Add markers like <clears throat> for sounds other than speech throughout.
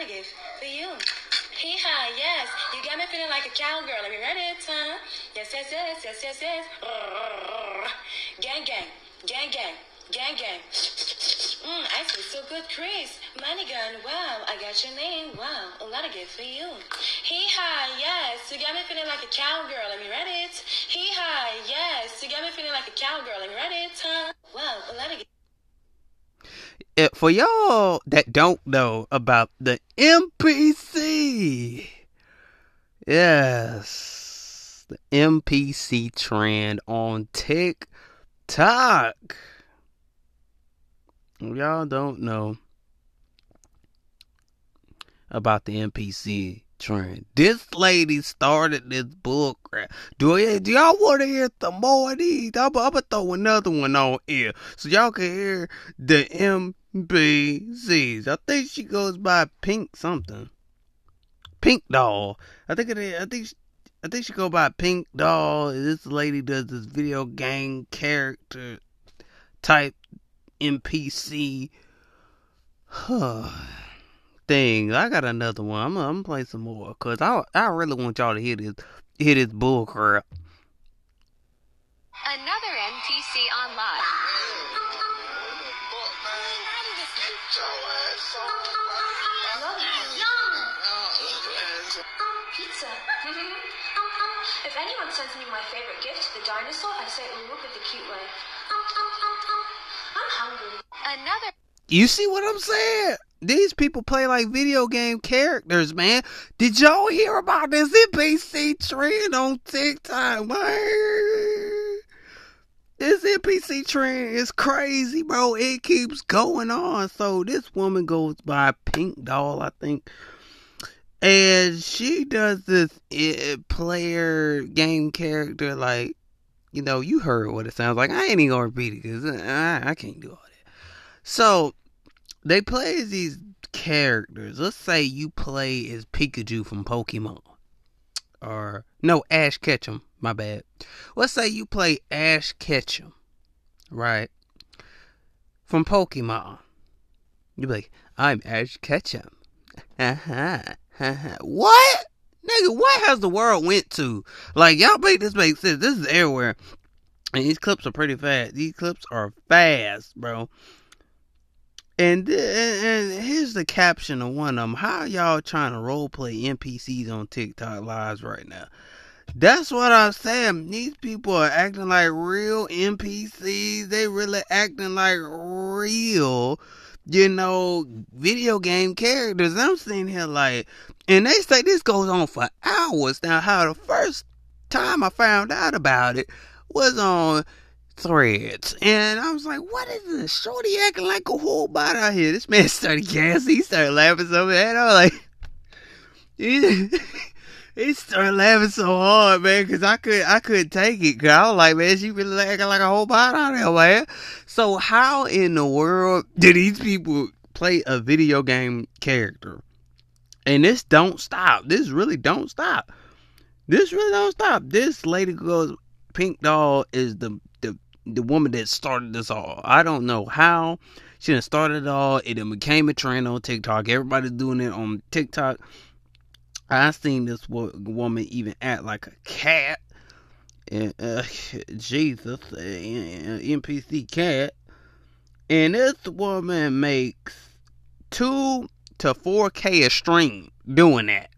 lot of gift for you. Hee haw, yes. You got me feeling like a cowgirl. Let me read it, huh? Yes, yes, yes, yes, yes, yes. Gang, gang, gang, gang, gang, gang. Mm, I feel so good, Chris. Money gun, wow. I got your name, wow. A lot of gift for you. Hee haw, yes. You got me feeling like a cowgirl. Let me read it. Hee haw, yes. You got me feeling like a cowgirl. Let me read it, huh? Wow, a lot of gift Eh, for y'all that don't know about the NPC, yes, the NPC trend on TikTok. Y'all don't know about the NPC trend. This lady started this bullcrap. Do, do y'all want to hear some more of these? I'm, I'm gonna throw another one on here so y'all can hear the NPCs. I think she goes by Pink something. Pink Doll. I think it is. I think. She, I think she go by Pink Doll. This lady does this video game character type NPC. Huh thing. I got another one. I'm, I'm play some more because I I really want y'all to hear this hear this bull crap. Another NPC on live. Um, pizza. <laughs> Um, um, if anyone sends me my favorite gift, the dinosaur, I say, ooh, look at the cute way. I'm hungry. Another. You see what I'm saying? These people play like video game characters, man. Did y'all hear about this NPC trend on TikTok, man? This NPC trend is crazy, bro. It keeps going on. So this woman goes by Pink Doll, I think. And she does this uh, player game character like, you know, you heard what it sounds like. I ain't even gonna repeat it because I, I can't do all that. So they play as these characters. Let's say you play as Pikachu from Pokemon. Or, no, Ash Ketchum. My bad. Let's say you play Ash Ketchum, right? From Pokemon. You be like, I'm Ash Ketchum. <laughs> Uh-huh. Uh-huh. <laughs> What? Nigga, what has the world went to? Like, y'all make this make sense. This is everywhere. And these clips are pretty fast. These clips are fast, bro. And, and, and here's the caption of one of them. How y'all trying to role play NPCs on TikTok lives right now? That's what I'm saying. These people are acting like real NPCs. They really acting like real, you know, video game characters. I'm sitting here like, and they say this goes on for hours. Now, how the first time I found out about it was on threads. And I was like, what is this? Shorty acting like a whole bot out here. This man <laughs> started gassing. He started laughing so bad. I was like, <laughs> he, started laughing so hard, man, because I could I couldn't take it. Cause I was like, man, she really acting like a whole bot out there, man. So how in the world did these people play a video game character? And this don't stop. This really don't stop. This really don't stop. This lady goes, Pink Doll is the the the woman that started this all. I don't know how she done started it all. It then became a trend on TikTok. Everybody's doing it on TikTok. I seen this woman even act like a cat. And, uh, <laughs> Jesus, uh, NPC cat. And this woman makes two to 4K a stream doing that.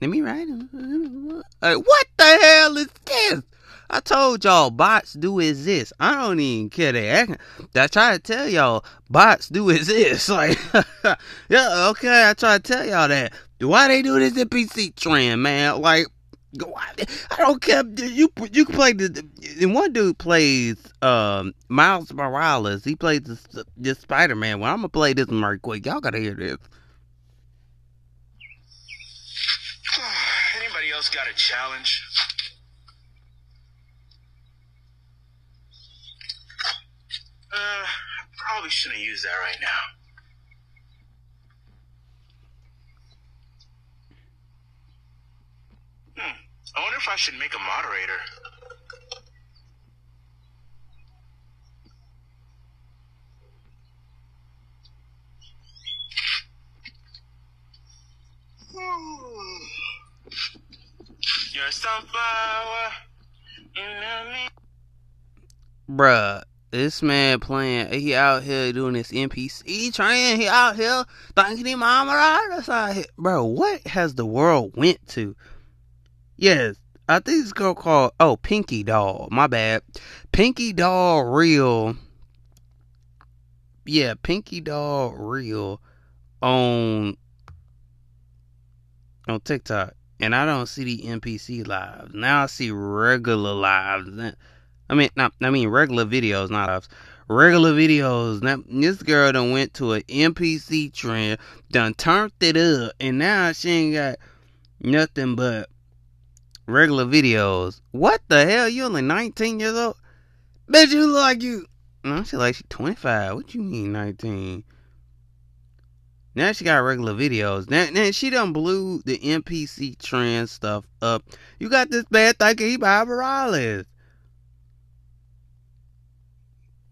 Let me write. Uh, what the hell is this? I told y'all bots do exist. I don't even care they acting. I try to tell y'all bots do <laughs> exist. Like, <laughs> yeah, okay, I try to tell y'all that. Why they do this NPC trend, man? Like, I don't care. You you can play the. And one dude plays um, Miles Morales. He plays this, this Spider Man. Well, I'm gonna play this one right quick. Y'all gotta hear this. <sighs> Anybody else got a challenge? Uh, probably shouldn't use that right now. I should make a moderator. You're sunflower. Bruh, this man playing. He out here doing this NPC train, He out here thinking he mama right outside. Bruh, what has the world went to? Yes, I think this girl called, oh, Pinky Doll. My bad. Pinky Doll Real. Yeah, Pinky Doll Real on on TikTok. And I don't see the NPC lives. Now I see regular lives. I mean, not I mean regular videos, not lives. Regular videos. Now this girl done went to an NPC trend, done turned it up, and now she ain't got nothing but regular videos. What the hell? You only 19 years old? Bet you look like you. No, she like she 25. What you mean 19? Now she got regular videos. Now, now she done blew the NPC trend stuff up. You got this bad thinking he Bob Morales.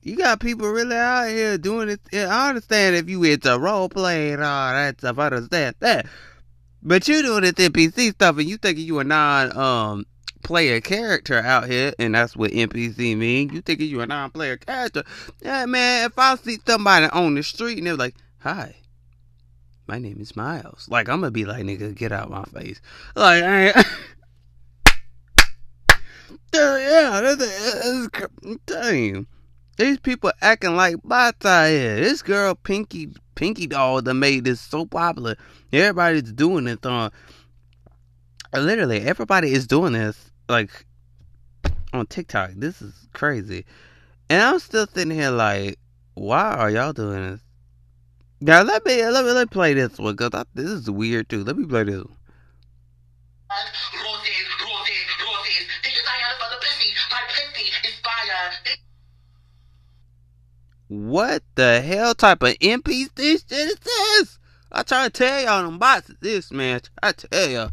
You got people really out here doing it. I understand if you into role play and all that stuff. I understand that. But you doing this NPC stuff and you thinking you a non um player character out here, and that's what NPC mean. You thinking you a non player character. Yeah, man, if I see somebody on the street and they're like, Hi, my name is Miles. Like I'm gonna be like, nigga, get out my face. Like I <laughs> Yeah, that's, that's, that's, damn. These people acting like bots here. This girl Pinky Pinky Doll that made this so popular. Everybody's doing it on literally everybody is doing this like on TikTok. This is crazy. And I'm still sitting here like, why are y'all doing this? Now let me let me let me play this one because this is weird too. Let me play this one. What the hell type of NPC shit is this? I try to tell y'all them bots this man. I tell y'all.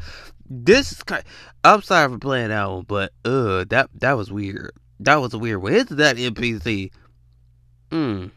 This is kind I'm sorry for playing that one, but uh that that was weird. That was a weird one. Is that NPC? Hmm.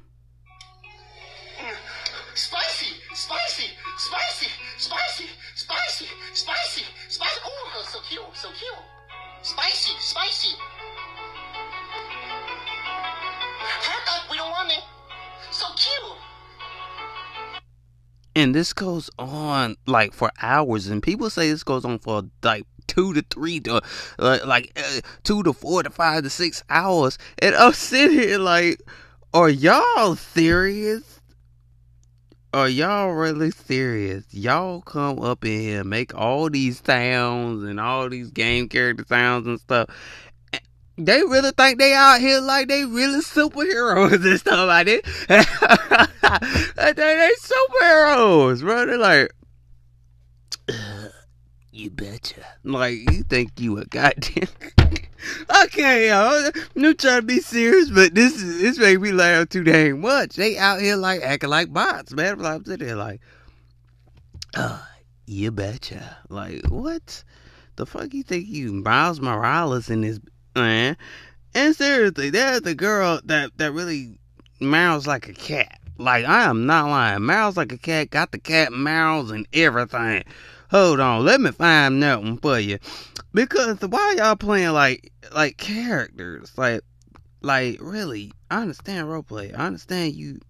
And this goes on like for hours, and people say this goes on for like two to three to uh, like uh, two to four to five to six hours. And I'm sitting here like, are y'all serious? Are y'all really serious? Y'all come up in here, make all these sounds and all these game character sounds and stuff. They really think they out here like they really superheroes <laughs> and stuff like it. <laughs> they, they superheroes, bro. They're like, you betcha. Like, you think you a goddamn. okay, yo. I'm not trying to be serious, but this is this make me laugh too dang much. They out here like acting like bots, man. I'm sitting there like, uh, you betcha. Like, what the fuck you think you Miles Morales in this man? And seriously, there's the girl that that really mouths like a cat. Like I am not lying. Meows like a cat. Got the cat meows and everything. Hold on, let me find one for you. Because why y'all playing like like characters? Like like really, I understand roleplay. I understand you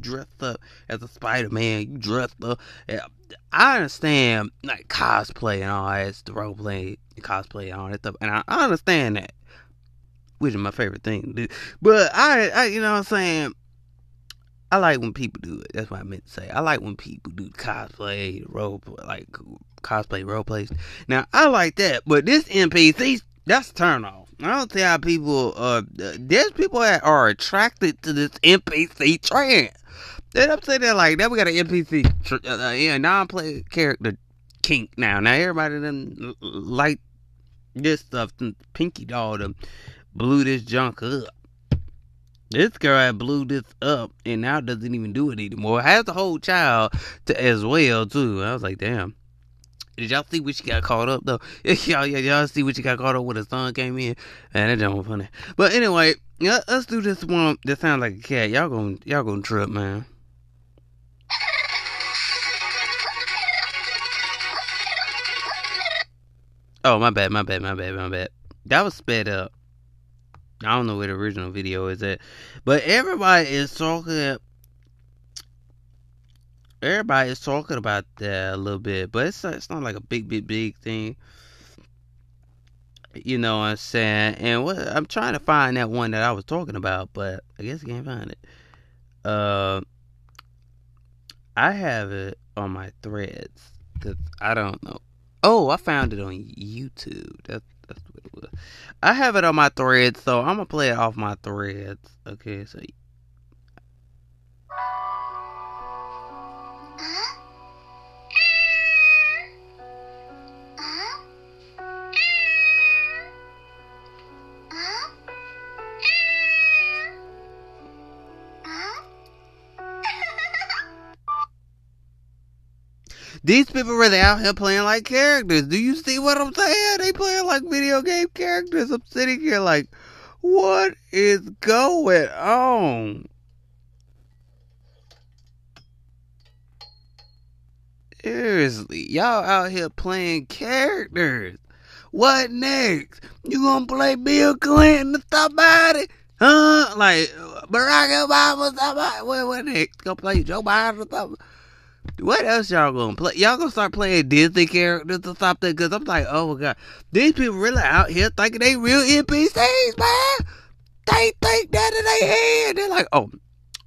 dressed up as a Spider Man, you dressed up eh, I understand like cosplay and all that, the roleplay cosplay and all that stuff. And I, I understand that. Which is my favorite thing to do. But I, I you know what I'm saying? I like when people do it. That's what I meant to say. I like when people do cosplay, role like cosplay role plays. Now I like that, but this NPC that's turn off. I don't see how people uh there's people that are attracted to this NPC trend. Then I'm saying that like now we got an NPC uh, yeah non-play character kink now. Now everybody them like this stuff. Pinky doll them blew this junk up. This girl blew this up and now doesn't even do it anymore. Has a whole child to, as well too. I was like, damn. Did y'all see what she got caught up though? <laughs> y'all, y'all see what she got caught up when the sun came in? Man, that don't funny. But anyway, let's do this one that sounds like a cat. Y'all gonna y'all gonna trip, man. Oh, my bad, my bad, my bad, my bad. That was sped up. I don't know where the original video is at, but everybody is talking. Everybody is talking about that a little bit, but it's it's not like a big, big, big thing. You know what I'm saying? And what I'm trying to find that one that I was talking about, but I guess I can't find it. Uh, I have it on my threads because I don't know. Oh, I found it on YouTube. That's I have it on my threads, so I'm gonna play it off my threads. Okay, so These people really out here playing like characters. Do you see what I'm saying? They playing like video game characters. I'm sitting here like, what is going on? Seriously, y'all out here playing characters. What next? You gonna play Bill Clinton to somebody? Huh? Like Barack Obama? Somebody? What, what next? Gonna play Joe Biden or something? What else y'all gonna play? Y'all gonna start playing Disney characters or something? Cause I'm like, oh my god, these people really out here thinking they real NPCs, man. They think that in their head. They're like, oh,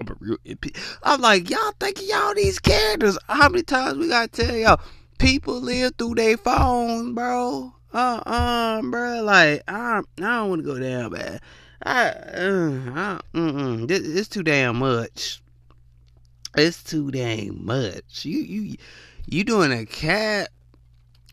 I'm a real NPC. I'm like, y'all thinking y'all these characters? How many times we gotta tell y'all? People live through their phones, bro. Uh, uh, bro. Like, I, I don't want to go down, man. I, uh, I, mm-mm. This, it's too damn much. It's too dang much. You you you doing a cat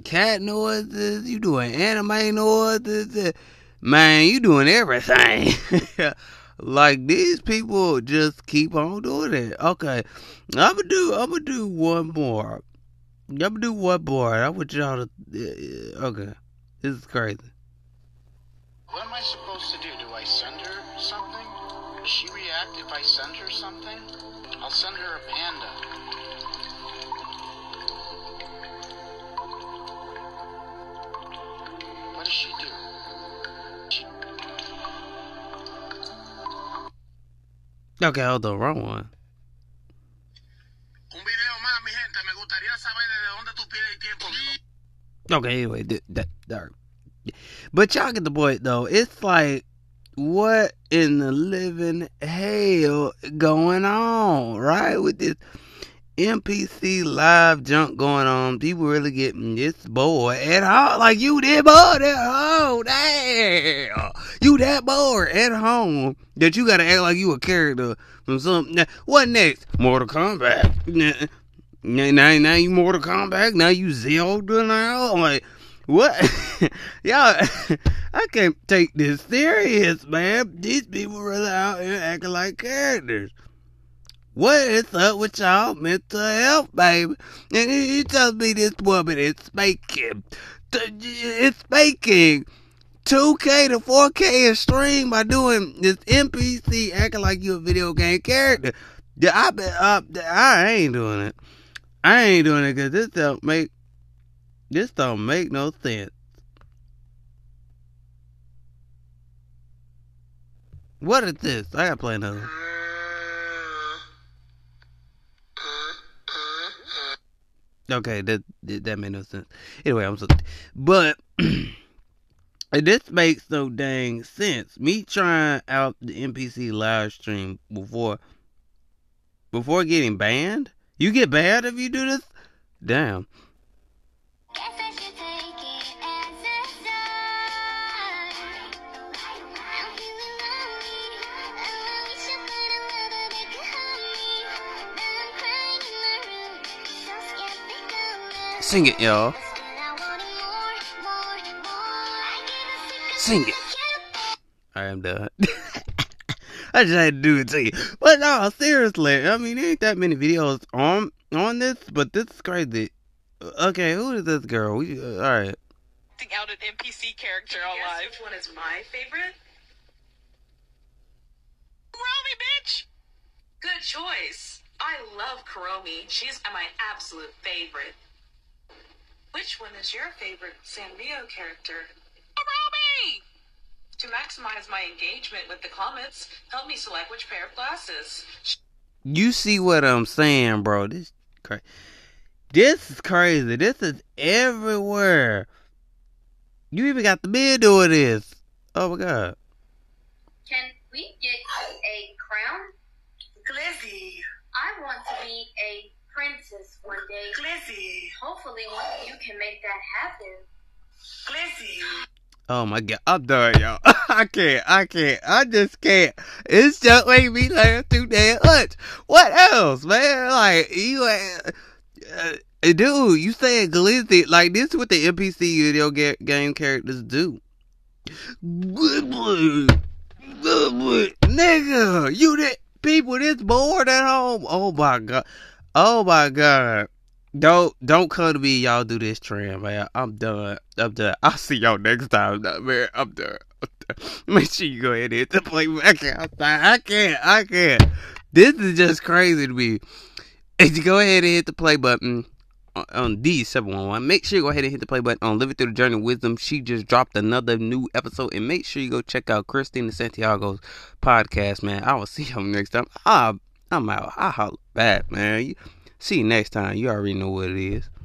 cat noises. You doing anime noises. Man, you doing everything. <laughs> like these people just keep on doing it. Okay, I'm gonna do. I'm gonna do one more. I'm gonna do one more. I want y'all to. Uh, okay, this is crazy. What am I supposed to do? Do I send her something? Does she react if I send her something? I'll send her a panda. What does she do? She- Okay, hold on, wrong one. Un video más, mi gente. Me gustaría saber desde dónde tú pierdes el tiempo. viendo- Okay, anyway, th- that, that, but y'all get the point though. It's like, what in the living hell going on, right? With this NPC live junk going on, people really getting this bored at home. Like you that bored at home, damn. You that bored at home that you gotta act like you a character from some. Now, what next? Mortal Kombat. Now, now, now you Mortal Kombat. Now you Zelda. Now, like, what? <laughs> Y'all, <laughs> I can't take this serious, man. These people really out here acting like characters. What is up with y'all mental health, baby? And you tell me this woman is spanking. It's spanking 2K to 4K a stream by doing this NPC acting like you a video game character. Yeah, I bet up. I ain't doing it. I ain't doing it because this don't make this don't make no sense. What is this? I gotta play another. Okay, that that made no sense. Anyway, I'm so, but <clears throat> this makes no dang sense. Me trying out the NPC live stream before before getting banned. You get banned if you do this. Damn. Sing it, y'all. Sing it. I am done. <laughs> I just had to do it to you. But no, seriously, I mean, there ain't that many videos on on this, but this is crazy. Okay, who is this girl? We, uh, all right. acting out an NPC character on live. Which one is my favorite? Romy, bitch! Good choice. I love Kuromi. She's my absolute favorite. Which one is your favorite Sanrio character? Robbie! To maximize my engagement with the comments, help me select which pair of glasses. You see what I'm saying, bro? This crazy. This is crazy. This is everywhere. You even got the men doing this. Oh my god. Can we get a crown? Glizzy, I want to be a princess one day. Glizzy, Hopefully, one of you can make that happen. Glizzy. Oh my god, I'm done, y'all. <laughs> I can't, I can't, I just can't. It's just making me laugh too damn much. What else, man? Like, you, uh, uh, dude, you saying glizzy, like, this is what the NPC video ga- game characters do. Good boy, good boy, nigga, you that people that's bored at home. Oh my god, oh my god. Don't don't come to me, y'all do this trend, man. I'm done. I'm done. I'll see y'all next time, man. I'm done. I'm <laughs> done. Make sure you go ahead and hit the play button outside. I can't. I can't. This is just crazy to me. If you go ahead and hit the play button on- on D711, make sure you go ahead and hit the play button on Living Through the Journey Wisdom. She just dropped another new episode, and make sure you go check out Christina Santiago's podcast, man. I will see y'all next time. I, I'm out. I holla back, man. See you next time. You already know what it is.